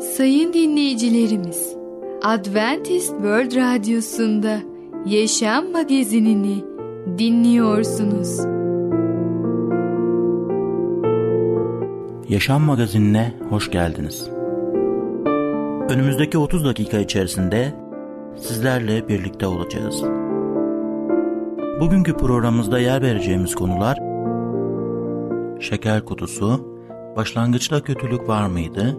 Sayın dinleyicilerimiz, Adventist World Radyosu'nda Yaşam Magazinini dinliyorsunuz. Yaşam Magazinine hoş geldiniz. Önümüzdeki 30 dakika içerisinde sizlerle birlikte olacağız. Bugünkü programımızda yer vereceğimiz konular Şeker kutusu, Başlangıçta kötülük var mıydı?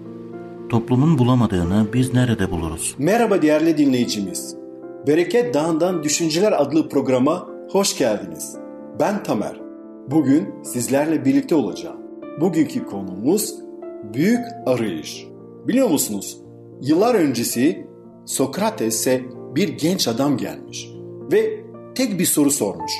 Toplumun bulamadığını biz nerede buluruz? Merhaba değerli dinleyicimiz. Bereket Dağı'ndan Düşünceler adlı programa hoş geldiniz. Ben Tamer. Bugün sizlerle birlikte olacağım. Bugünkü konumuz büyük arayış. Biliyor musunuz? Yıllar öncesi Sokrates'e bir genç adam gelmiş ve tek bir soru sormuş.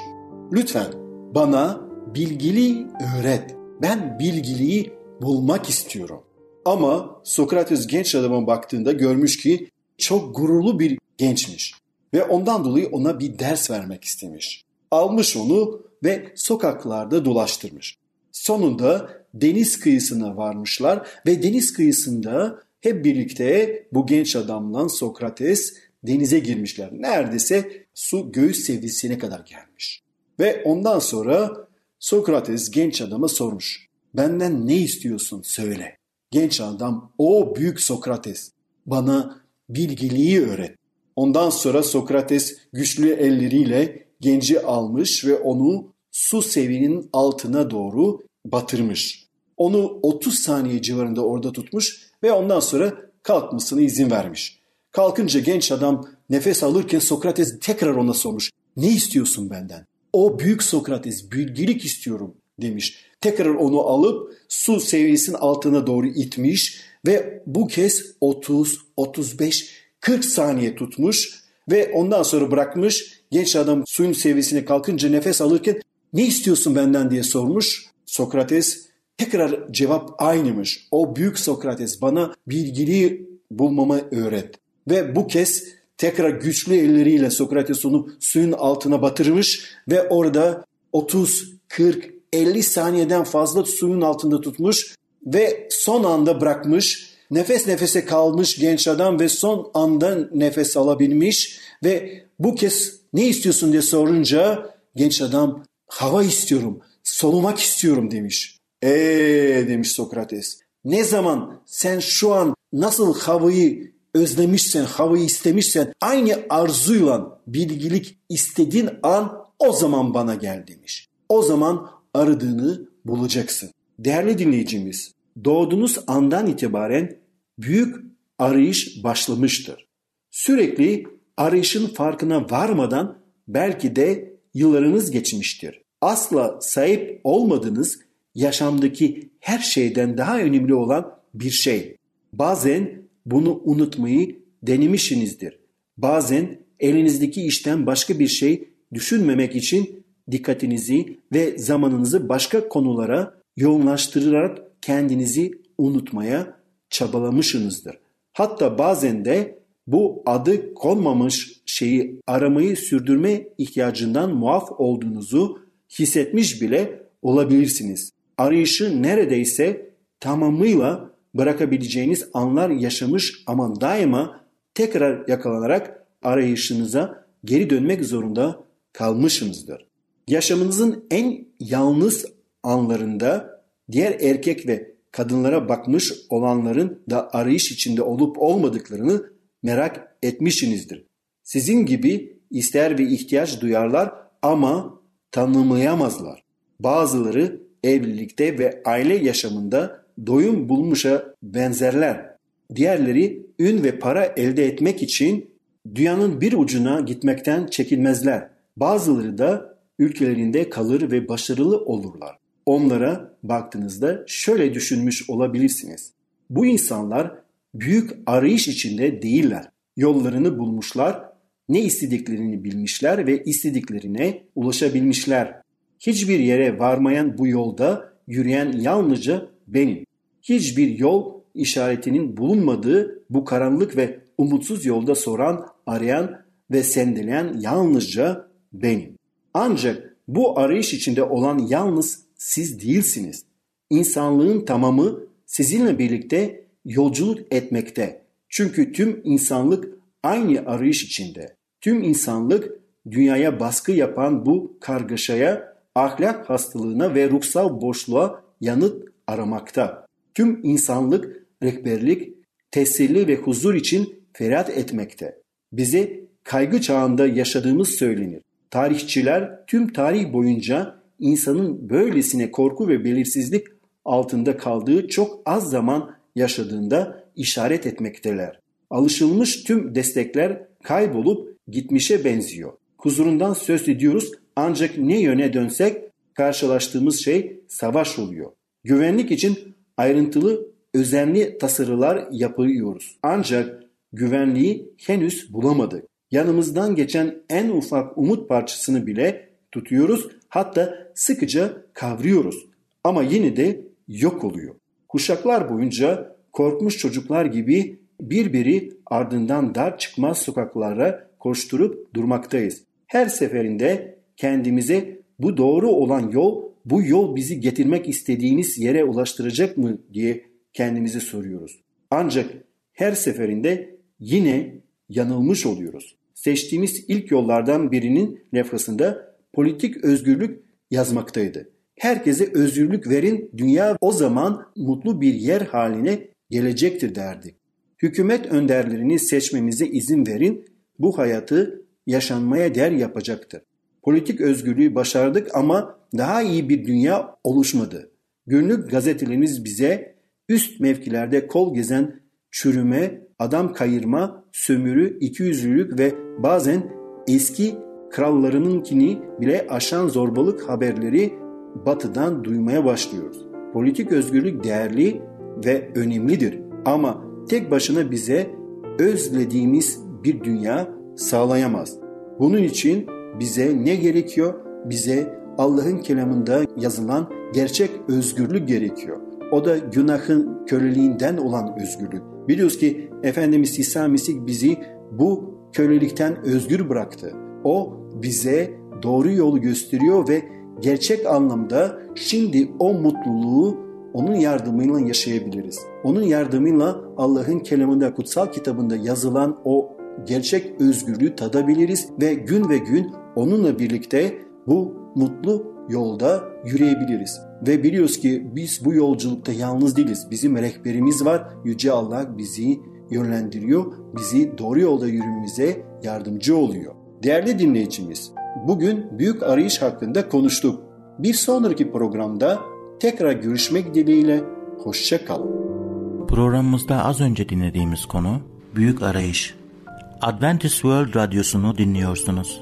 Lütfen bana bilgili öğret. Ben bilgiliyi bulmak istiyorum. Ama Sokrates genç adama baktığında görmüş ki çok gururlu bir gençmiş ve ondan dolayı ona bir ders vermek istemiş. Almış onu ve sokaklarda dolaştırmış. Sonunda deniz kıyısına varmışlar ve deniz kıyısında hep birlikte bu genç adamla Sokrates denize girmişler. Neredeyse su göğüs seviyesine kadar gelmiş. Ve ondan sonra Sokrates genç adama sormuş. Benden ne istiyorsun söyle. Genç adam o büyük Sokrates bana bilgiliği öğret. Ondan sonra Sokrates güçlü elleriyle genci almış ve onu su seviyinin altına doğru batırmış. Onu 30 saniye civarında orada tutmuş ve ondan sonra kalkmasına izin vermiş. Kalkınca genç adam nefes alırken Sokrates tekrar ona sormuş. Ne istiyorsun benden? O büyük Sokrates bilgilik istiyorum demiş. Tekrar onu alıp su seviyesinin altına doğru itmiş ve bu kez 30, 35, 40 saniye tutmuş ve ondan sonra bırakmış. Genç adam suyun seviyesine kalkınca nefes alırken ne istiyorsun benden diye sormuş. Sokrates tekrar cevap aynıymış. O büyük Sokrates bana bilgili bulmamı öğret. Ve bu kez tekrar güçlü elleriyle Sokrates onu suyun altına batırmış ve orada 30, 40, 50 saniyeden fazla suyun altında tutmuş ve son anda bırakmış. Nefes nefese kalmış genç adam ve son anda nefes alabilmiş ve bu kez ne istiyorsun diye sorunca genç adam hava istiyorum, solumak istiyorum demiş. Eee demiş Sokrates. Ne zaman sen şu an nasıl havayı özlemişsen, havayı istemişsen aynı arzuyla bilgilik istediğin an o zaman bana gel demiş. O zaman aradığını bulacaksın. Değerli dinleyicimiz, doğduğunuz andan itibaren büyük arayış başlamıştır. Sürekli arayışın farkına varmadan belki de yıllarınız geçmiştir. Asla sahip olmadığınız yaşamdaki her şeyden daha önemli olan bir şey. Bazen bunu unutmayı denemişsinizdir. Bazen elinizdeki işten başka bir şey düşünmemek için dikkatinizi ve zamanınızı başka konulara yoğunlaştırarak kendinizi unutmaya çabalamışsınızdır. Hatta bazen de bu adı konmamış şeyi aramayı sürdürme ihtiyacından muaf olduğunuzu hissetmiş bile olabilirsiniz. Arayışı neredeyse tamamıyla bırakabileceğiniz anlar yaşamış ama daima tekrar yakalanarak arayışınıza geri dönmek zorunda kalmışsınızdır. Yaşamınızın en yalnız anlarında diğer erkek ve kadınlara bakmış olanların da arayış içinde olup olmadıklarını merak etmişsinizdir. Sizin gibi ister ve ihtiyaç duyarlar ama tanımlayamazlar. Bazıları evlilikte ve aile yaşamında doyum bulmuşa benzerler. Diğerleri ün ve para elde etmek için dünyanın bir ucuna gitmekten çekinmezler. Bazıları da ülkelerinde kalır ve başarılı olurlar. Onlara baktığınızda şöyle düşünmüş olabilirsiniz. Bu insanlar büyük arayış içinde değiller. Yollarını bulmuşlar, ne istediklerini bilmişler ve istediklerine ulaşabilmişler. Hiçbir yere varmayan bu yolda yürüyen yalnızca benim. Hiçbir yol işaretinin bulunmadığı bu karanlık ve umutsuz yolda soran, arayan ve sendeleyen yalnızca benim. Ancak bu arayış içinde olan yalnız siz değilsiniz. İnsanlığın tamamı sizinle birlikte yolculuk etmekte. Çünkü tüm insanlık aynı arayış içinde. Tüm insanlık dünyaya baskı yapan bu kargaşaya, ahlak hastalığına ve ruhsal boşluğa yanıt aramakta. Tüm insanlık rehberlik, teselli ve huzur için feryat etmekte. Bize kaygı çağında yaşadığımız söylenir. Tarihçiler tüm tarih boyunca insanın böylesine korku ve belirsizlik altında kaldığı çok az zaman yaşadığında işaret etmekteler. Alışılmış tüm destekler kaybolup gitmişe benziyor. Huzurundan söz ediyoruz ancak ne yöne dönsek karşılaştığımız şey savaş oluyor. Güvenlik için ayrıntılı özenli tasarılar yapıyoruz. Ancak güvenliği henüz bulamadık. Yanımızdan geçen en ufak umut parçasını bile tutuyoruz hatta sıkıca kavruyoruz. Ama yine de yok oluyor. Kuşaklar boyunca korkmuş çocuklar gibi birbiri ardından dar çıkmaz sokaklara koşturup durmaktayız. Her seferinde kendimize bu doğru olan yol, bu yol bizi getirmek istediğiniz yere ulaştıracak mı diye kendimize soruyoruz. Ancak her seferinde yine yanılmış oluyoruz. Seçtiğimiz ilk yollardan birinin lefasında politik özgürlük yazmaktaydı. Herkese özgürlük verin, dünya o zaman mutlu bir yer haline gelecektir derdi. Hükümet önderlerini seçmemize izin verin, bu hayatı yaşanmaya değer yapacaktır. Politik özgürlüğü başardık ama daha iyi bir dünya oluşmadı. Günlük gazetelerimiz bize üst mevkilerde kol gezen çürüme, adam kayırma, sömürü, ikiyüzlülük ve bazen eski krallarınınkini bile aşan zorbalık haberleri batıdan duymaya başlıyoruz. Politik özgürlük değerli ve önemlidir ama tek başına bize özlediğimiz bir dünya sağlayamaz. Bunun için bize ne gerekiyor? Bize Allah'ın kelamında yazılan gerçek özgürlük gerekiyor. O da günahın köleliğinden olan özgürlük. Biliyoruz ki Efendimiz İsa Mesih bizi bu kölelikten özgür bıraktı. O bize doğru yolu gösteriyor ve gerçek anlamda şimdi o mutluluğu onun yardımıyla yaşayabiliriz. Onun yardımıyla Allah'ın kelamında, kutsal kitabında yazılan o gerçek özgürlüğü tadabiliriz ve gün ve gün onunla birlikte bu mutlu yolda yürüyebiliriz. Ve biliyoruz ki biz bu yolculukta yalnız değiliz. Bizim rehberimiz var. Yüce Allah bizi yönlendiriyor. Bizi doğru yolda yürümemize yardımcı oluyor. Değerli dinleyicimiz, bugün büyük arayış hakkında konuştuk. Bir sonraki programda tekrar görüşmek dileğiyle hoşça kalın. Programımızda az önce dinlediğimiz konu Büyük Arayış. Adventist World Radyosu'nu dinliyorsunuz.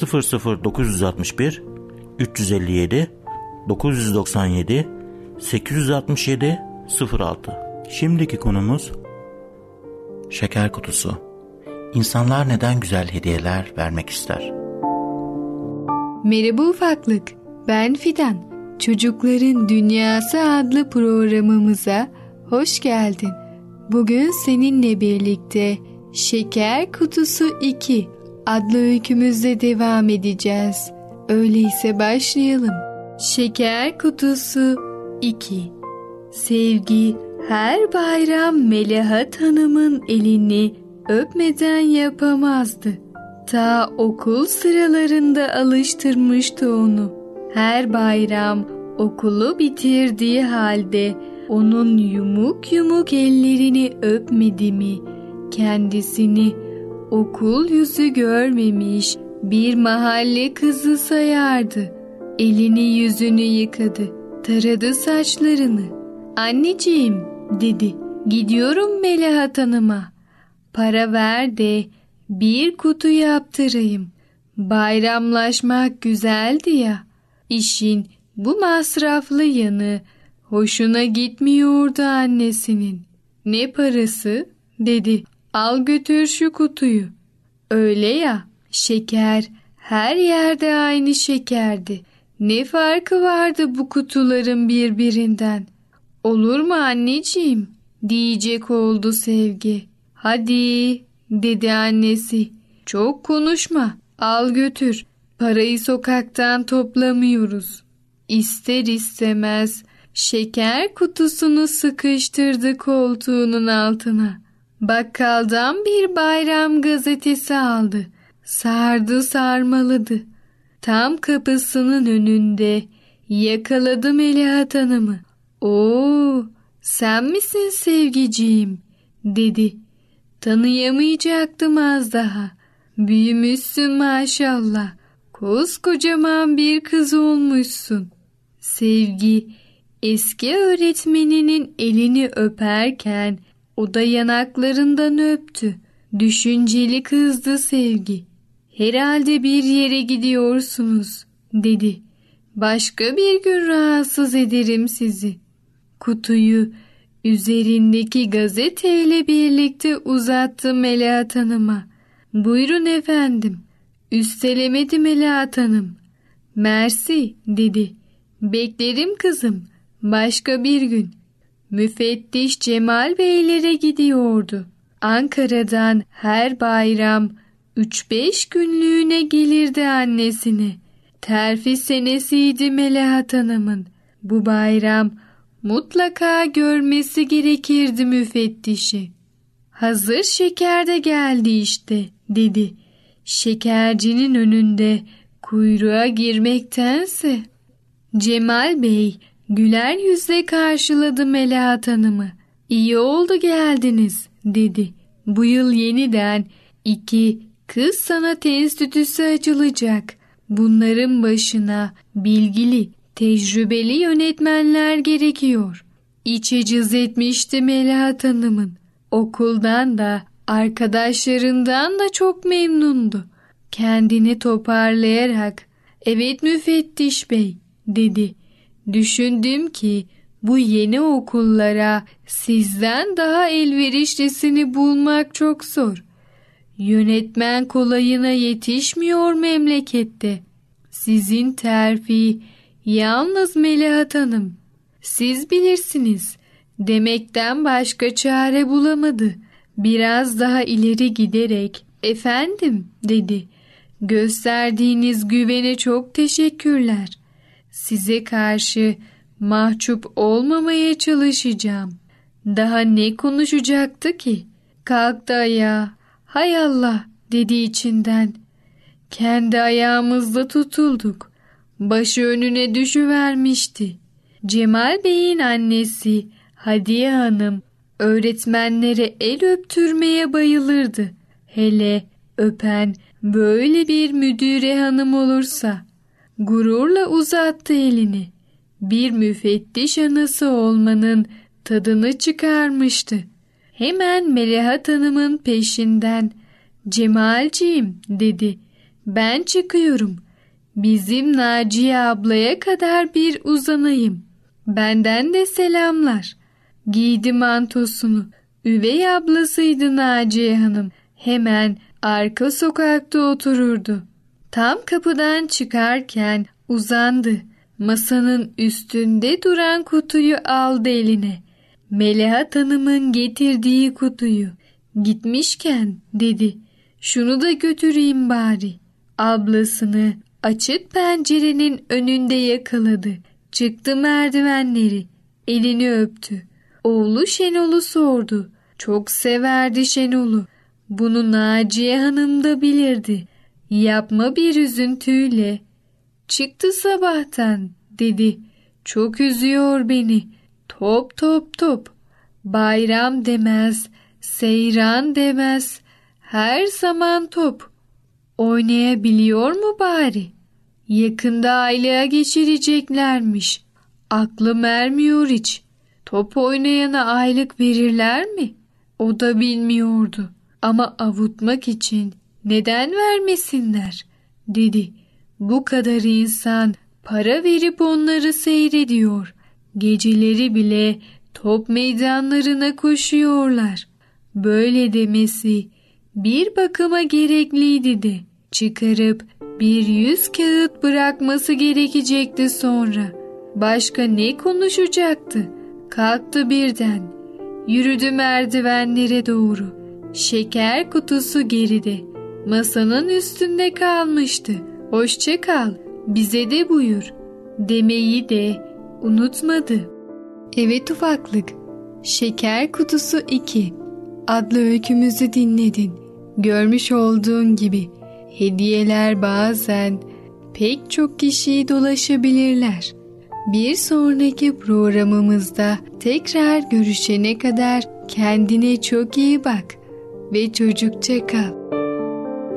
00961 357 997 867 06 Şimdiki konumuz Şeker kutusu. İnsanlar neden güzel hediyeler vermek ister? Merhaba ufaklık, ben Fidan. Çocukların Dünyası adlı programımıza hoş geldin. Bugün seninle birlikte Şeker Kutusu 2 adlı öykümüzle devam edeceğiz. Öyleyse başlayalım. Şeker Kutusu 2 Sevgi her bayram Melahat Hanım'ın elini öpmeden yapamazdı. Ta okul sıralarında alıştırmıştı onu. Her bayram okulu bitirdiği halde onun yumuk yumuk ellerini öpmedi mi? Kendisini okul yüzü görmemiş bir mahalle kızı sayardı. Elini yüzünü yıkadı, taradı saçlarını. Anneciğim dedi, gidiyorum Melahat Hanım'a. Para ver de bir kutu yaptırayım. Bayramlaşmak güzeldi ya. İşin bu masraflı yanı hoşuna gitmiyordu annesinin. Ne parası? dedi. Al götür şu kutuyu. Öyle ya, şeker her yerde aynı şekerdi. Ne farkı vardı bu kutuların birbirinden? Olur mu anneciğim? diyecek oldu sevgi. Hadi dedi annesi. Çok konuşma. Al götür. Parayı sokaktan toplamıyoruz. İster istemez şeker kutusunu sıkıştırdı koltuğunun altına. Bakkaldan bir bayram gazetesi aldı. Sardı sarmaladı. Tam kapısının önünde yakaladı Melahat Hanım'ı. Oo, sen misin sevgiciğim? dedi. Tanıyamayacaktım az daha. Büyümüşsün maşallah. Koskocaman bir kız olmuşsun. Sevgi eski öğretmeninin elini öperken o da yanaklarından öptü. Düşünceli kızdı sevgi. Herhalde bir yere gidiyorsunuz dedi. Başka bir gün rahatsız ederim sizi. Kutuyu üzerindeki gazeteyle birlikte uzattı Melahat Hanım'a. Buyurun efendim. Üstelemedi Melahat Hanım. Mersi dedi. Beklerim kızım. Başka bir gün. Müfettiş Cemal Beylere gidiyordu. Ankara'dan her bayram 3-5 günlüğüne gelirdi annesine. Terfi senesiydi Melahat Hanım'ın. Bu bayram mutlaka görmesi gerekirdi müfettişi. Hazır şeker de geldi işte dedi. Şekercinin önünde kuyruğa girmektense. Cemal Bey güler yüzle karşıladı Melahat Hanım'ı. İyi oldu geldiniz dedi. Bu yıl yeniden iki kız sanat enstitüsü açılacak. Bunların başına bilgili, tecrübeli yönetmenler gerekiyor. İçe cız etmişti Melahat Hanım'ın. Okuldan da arkadaşlarından da çok memnundu. Kendini toparlayarak evet müfettiş bey dedi. Düşündüm ki bu yeni okullara sizden daha elverişlisini bulmak çok zor. Yönetmen kolayına yetişmiyor memlekette. Sizin terfi yalnız Melahat Hanım. Siz bilirsiniz. Demekten başka çare bulamadı. Biraz daha ileri giderek efendim dedi. Gösterdiğiniz güvene çok teşekkürler. Size karşı mahcup olmamaya çalışacağım. Daha ne konuşacaktı ki? Kalktı ayağa. Hay Allah dedi içinden. Kendi ayağımızla tutulduk. Başı önüne düşüvermişti. Cemal Bey'in annesi Hadiye Hanım öğretmenlere el öptürmeye bayılırdı. Hele öpen böyle bir müdüre hanım olursa gururla uzattı elini. Bir müfettiş anası olmanın tadını çıkarmıştı. Hemen Melahat Hanım'ın peşinden Cemalciğim dedi. Ben çıkıyorum. Bizim Naciye ablaya kadar bir uzanayım. Benden de selamlar. Giydi mantosunu. Üvey ablasıydı Naciye Hanım. Hemen arka sokakta otururdu. Tam kapıdan çıkarken uzandı. Masanın üstünde duran kutuyu aldı eline. Melahat Hanım'ın getirdiği kutuyu. Gitmişken dedi. Şunu da götüreyim bari. Ablasını açık pencerenin önünde yakaladı. Çıktı merdivenleri. Elini öptü. Oğlu Şenol'u sordu. Çok severdi Şenol'u. Bunu Naciye Hanım da bilirdi. Yapma bir üzüntüyle. Çıktı sabahtan dedi. Çok üzüyor beni. Top top top. Bayram demez, seyran demez. Her zaman top. Oynayabiliyor mu bari? Yakında aylığa geçireceklermiş. Aklım ermiyor hiç. Top oynayana aylık verirler mi? O da bilmiyordu. Ama avutmak için neden vermesinler? dedi. Bu kadar insan para verip onları seyrediyor. Geceleri bile top meydanlarına koşuyorlar. Böyle demesi bir bakıma gerekliydi de çıkarıp bir yüz kağıt bırakması gerekecekti sonra. Başka ne konuşacaktı? Kalktı birden. Yürüdü merdivenlere doğru. Şeker kutusu geride. Masanın üstünde kalmıştı. Hoşça kal, bize de buyur. Demeyi de unutmadı. Evet ufaklık. Şeker Kutusu 2 adlı öykümüzü dinledin. Görmüş olduğun gibi hediyeler bazen pek çok kişiyi dolaşabilirler. Bir sonraki programımızda tekrar görüşene kadar kendine çok iyi bak ve çocukça kal.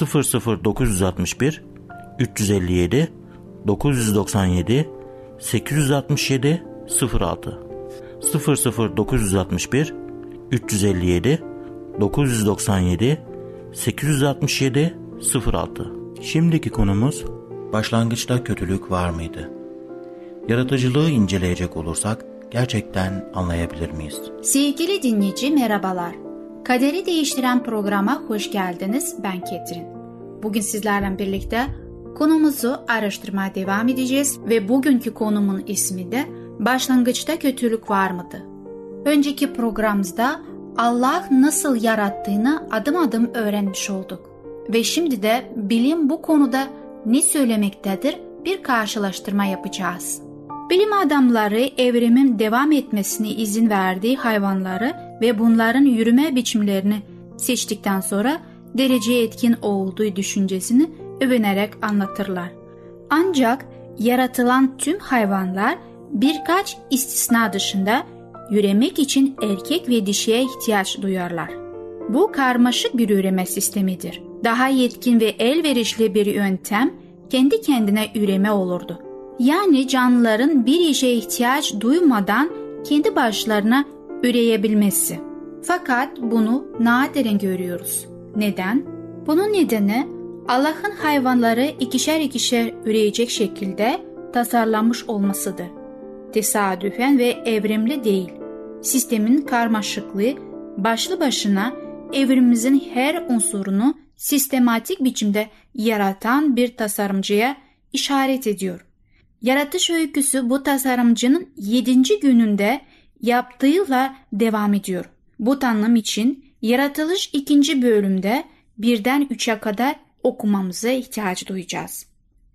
00961 357 997 867 06 00961 357 997 867 06 Şimdiki konumuz başlangıçta kötülük var mıydı? Yaratıcılığı inceleyecek olursak gerçekten anlayabilir miyiz? Sevgili dinleyici merhabalar. Kaderi Değiştiren programa hoş geldiniz. Ben Ketrin. Bugün sizlerle birlikte konumuzu araştırmaya devam edeceğiz ve bugünkü konumun ismi de başlangıçta kötülük var mıydı? Önceki programımızda Allah nasıl yarattığını adım adım öğrenmiş olduk. Ve şimdi de bilim bu konuda ne söylemektedir bir karşılaştırma yapacağız. Bilim adamları evrimin devam etmesine izin verdiği hayvanları ve bunların yürüme biçimlerini seçtikten sonra dereceye etkin olduğu düşüncesini övünerek anlatırlar. Ancak yaratılan tüm hayvanlar birkaç istisna dışında üremek için erkek ve dişiye ihtiyaç duyarlar. Bu karmaşık bir üreme sistemidir. Daha yetkin ve elverişli bir yöntem kendi kendine üreme olurdu. Yani canlıların bir işe ihtiyaç duymadan kendi başlarına üreyebilmesi. Fakat bunu nadiren görüyoruz. Neden? Bunun nedeni Allah'ın hayvanları ikişer ikişer üreyecek şekilde tasarlanmış olmasıdır. Tesadüfen ve evrimli değil. Sistemin karmaşıklığı başlı başına evrimimizin her unsurunu sistematik biçimde yaratan bir tasarımcıya işaret ediyor. Yaratış öyküsü bu tasarımcının yedinci gününde yaptığıyla devam ediyor. Bu tanım için yaratılış ikinci bölümde birden üçe kadar okumamıza ihtiyaç duyacağız.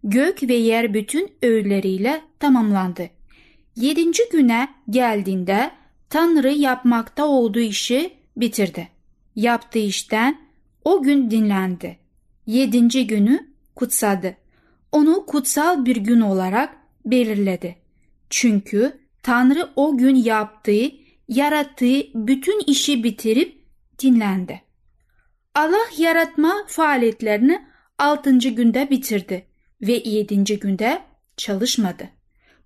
Gök ve yer bütün öğeleriyle tamamlandı. Yedinci güne geldiğinde Tanrı yapmakta olduğu işi bitirdi. Yaptığı işten o gün dinlendi. Yedinci günü kutsadı. Onu kutsal bir gün olarak belirledi. Çünkü Tanrı o gün yaptığı, yarattığı bütün işi bitirip dinlendi. Allah yaratma faaliyetlerini 6. günde bitirdi ve 7. günde çalışmadı.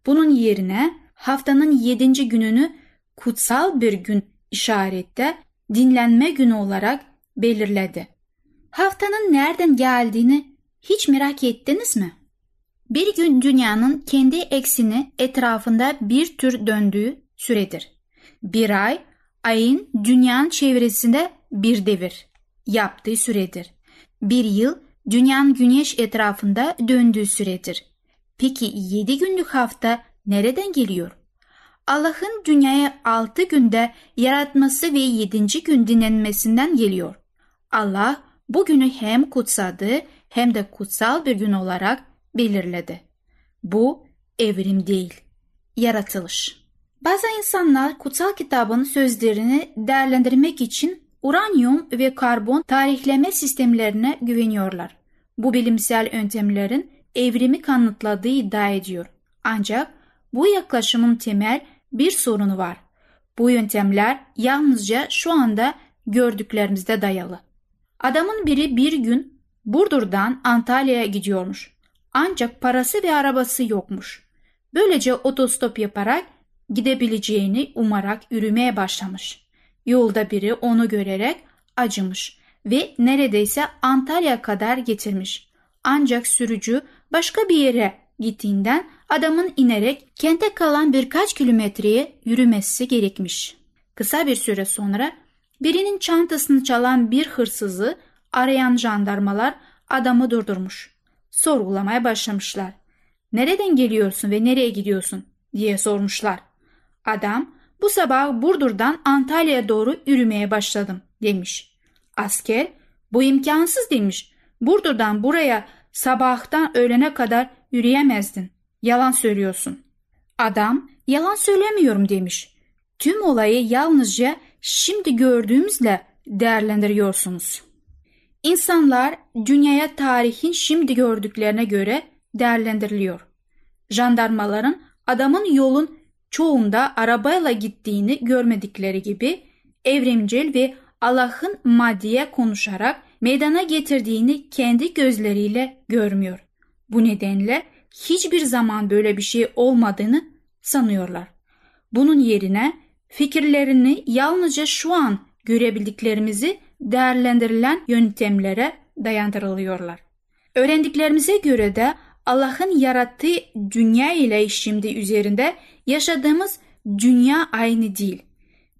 Bunun yerine haftanın 7. gününü kutsal bir gün işarette dinlenme günü olarak belirledi. Haftanın nereden geldiğini Hiç merak ettiniz mi? Bir gün dünyanın kendi eksini etrafında bir tür döndüğü süredir. Bir ay, ayın dünyanın çevresinde bir devir yaptığı süredir. Bir yıl, dünyanın güneş etrafında döndüğü süredir. Peki yedi günlük hafta nereden geliyor? Allah'ın dünyayı altı günde yaratması ve yedinci gün dinlenmesinden geliyor. Allah bu günü hem kutsadı hem de kutsal bir gün olarak belirledi. Bu evrim değil, yaratılış. Bazı insanlar kutsal kitabın sözlerini değerlendirmek için uranyum ve karbon tarihleme sistemlerine güveniyorlar. Bu bilimsel yöntemlerin evrimi kanıtladığı iddia ediyor. Ancak bu yaklaşımın temel bir sorunu var. Bu yöntemler yalnızca şu anda gördüklerimizde dayalı. Adamın biri bir gün Burdur'dan Antalya'ya gidiyormuş. Ancak parası ve arabası yokmuş. Böylece otostop yaparak gidebileceğini umarak yürümeye başlamış. Yolda biri onu görerek acımış ve neredeyse Antalya kadar getirmiş. Ancak sürücü başka bir yere gittiğinden adamın inerek kente kalan birkaç kilometreye yürümesi gerekmiş. Kısa bir süre sonra birinin çantasını çalan bir hırsızı arayan jandarmalar adamı durdurmuş. Sorgulamaya başlamışlar. Nereden geliyorsun ve nereye gidiyorsun diye sormuşlar. Adam bu sabah Burdur'dan Antalya'ya doğru yürümeye başladım demiş. Asker bu imkansız demiş. Burdur'dan buraya sabahtan öğlene kadar yürüyemezdin. Yalan söylüyorsun. Adam yalan söylemiyorum demiş. Tüm olayı yalnızca şimdi gördüğümüzle değerlendiriyorsunuz. İnsanlar dünyaya tarihin şimdi gördüklerine göre değerlendiriliyor. Jandarmaların adamın yolun çoğunda arabayla gittiğini görmedikleri gibi evrimcil ve Allah'ın maddiye konuşarak meydana getirdiğini kendi gözleriyle görmüyor. Bu nedenle hiçbir zaman böyle bir şey olmadığını sanıyorlar. Bunun yerine fikirlerini yalnızca şu an görebildiklerimizi değerlendirilen yöntemlere dayandırılıyorlar. Öğrendiklerimize göre de Allah'ın yarattığı dünya ile şimdi üzerinde yaşadığımız dünya aynı değil.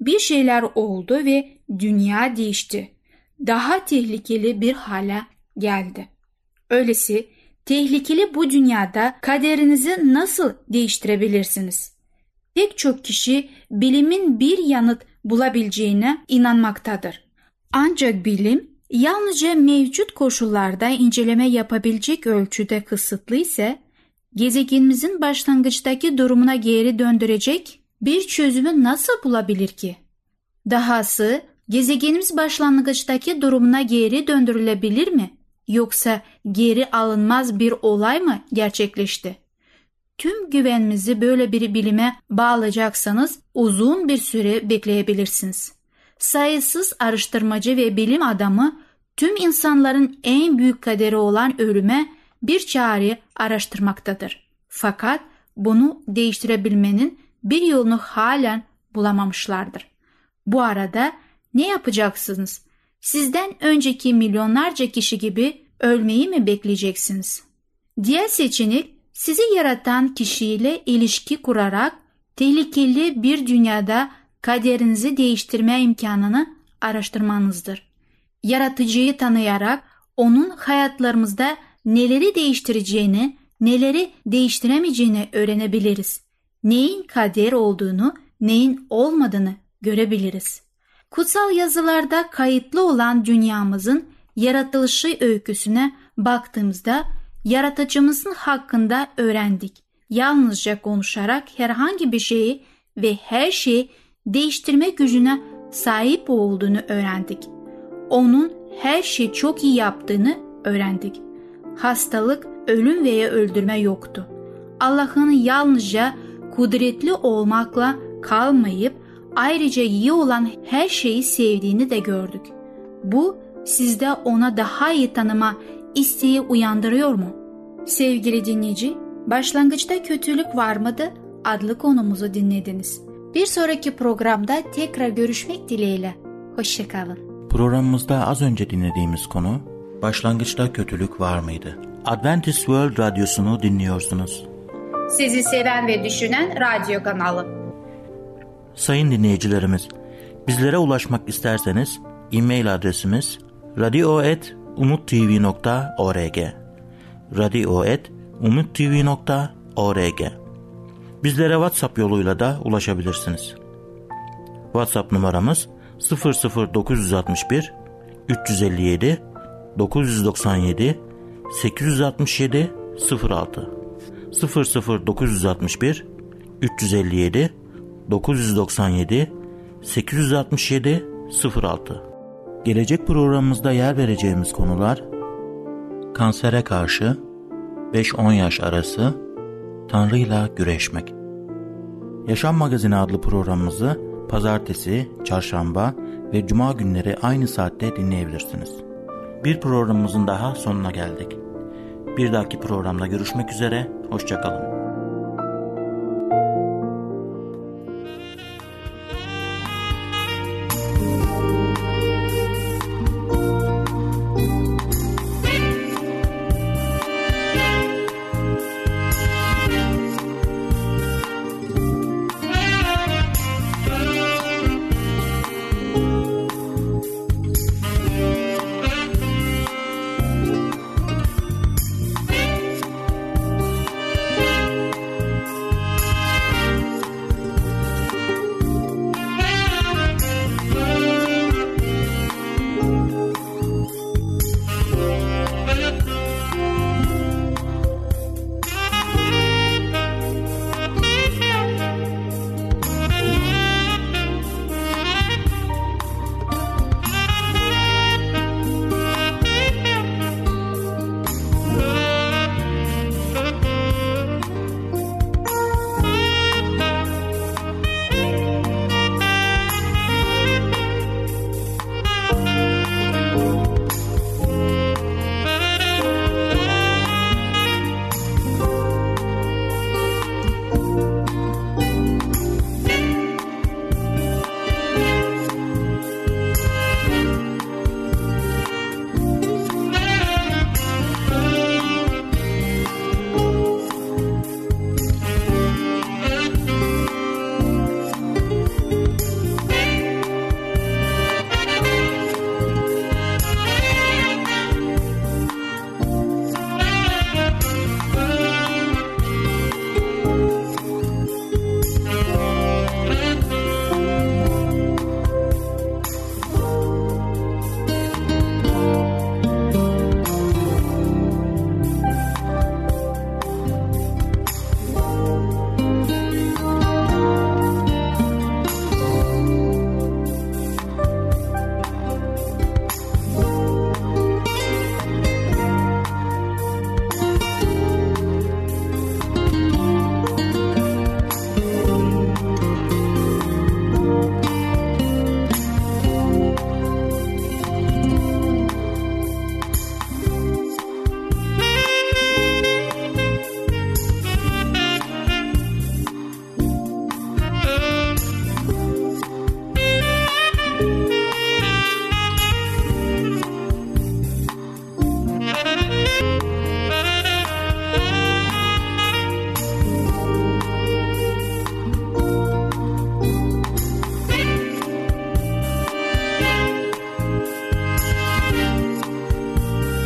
Bir şeyler oldu ve dünya değişti. Daha tehlikeli bir hale geldi. Öylesi tehlikeli bu dünyada kaderinizi nasıl değiştirebilirsiniz? Pek çok kişi bilimin bir yanıt bulabileceğine inanmaktadır. Ancak bilim yalnızca mevcut koşullarda inceleme yapabilecek ölçüde kısıtlı ise gezegenimizin başlangıçtaki durumuna geri döndürecek bir çözümü nasıl bulabilir ki? Dahası gezegenimiz başlangıçtaki durumuna geri döndürülebilir mi? Yoksa geri alınmaz bir olay mı gerçekleşti? Tüm güvenimizi böyle bir bilime bağlayacaksanız uzun bir süre bekleyebilirsiniz. Sayısız araştırmacı ve bilim adamı tüm insanların en büyük kaderi olan ölüme bir çare araştırmaktadır. Fakat bunu değiştirebilmenin bir yolunu halen bulamamışlardır. Bu arada ne yapacaksınız? Sizden önceki milyonlarca kişi gibi ölmeyi mi bekleyeceksiniz? Diğer seçenek sizi yaratan kişiyle ilişki kurarak tehlikeli bir dünyada kaderinizi değiştirme imkanını araştırmanızdır. Yaratıcıyı tanıyarak onun hayatlarımızda neleri değiştireceğini, neleri değiştiremeyeceğini öğrenebiliriz. Neyin kader olduğunu, neyin olmadığını görebiliriz. Kutsal yazılarda kayıtlı olan dünyamızın yaratılışı öyküsüne baktığımızda yaratıcımızın hakkında öğrendik. Yalnızca konuşarak herhangi bir şeyi ve her şeyi değiştirme gücüne sahip olduğunu öğrendik. Onun her şeyi çok iyi yaptığını öğrendik. Hastalık, ölüm veya öldürme yoktu. Allah'ın yalnızca kudretli olmakla kalmayıp ayrıca iyi olan her şeyi sevdiğini de gördük. Bu sizde ona daha iyi tanıma isteği uyandırıyor mu? Sevgili dinleyici, başlangıçta kötülük var mıydı adlı konumuzu dinlediniz. Bir sonraki programda tekrar görüşmek dileğiyle. Hoşçakalın. Programımızda az önce dinlediğimiz konu Başlangıçta kötülük var mıydı? Adventist World Radyosu'nu dinliyorsunuz. Sizi seven ve düşünen radyo kanalı. Sayın dinleyicilerimiz, bizlere ulaşmak isterseniz e-mail adresimiz radio.umutv.org radio.umutv.org Bizlere WhatsApp yoluyla da ulaşabilirsiniz. WhatsApp numaramız 00961 357 997 867 06 00961 357 997 867 06 Gelecek programımızda yer vereceğimiz konular kansere karşı 5-10 yaş arası Tanrı'yla güreşmek. Yaşam Magazini adlı programımızı pazartesi, çarşamba ve cuma günleri aynı saatte dinleyebilirsiniz. Bir programımızın daha sonuna geldik. Bir dahaki programda görüşmek üzere, hoşçakalın.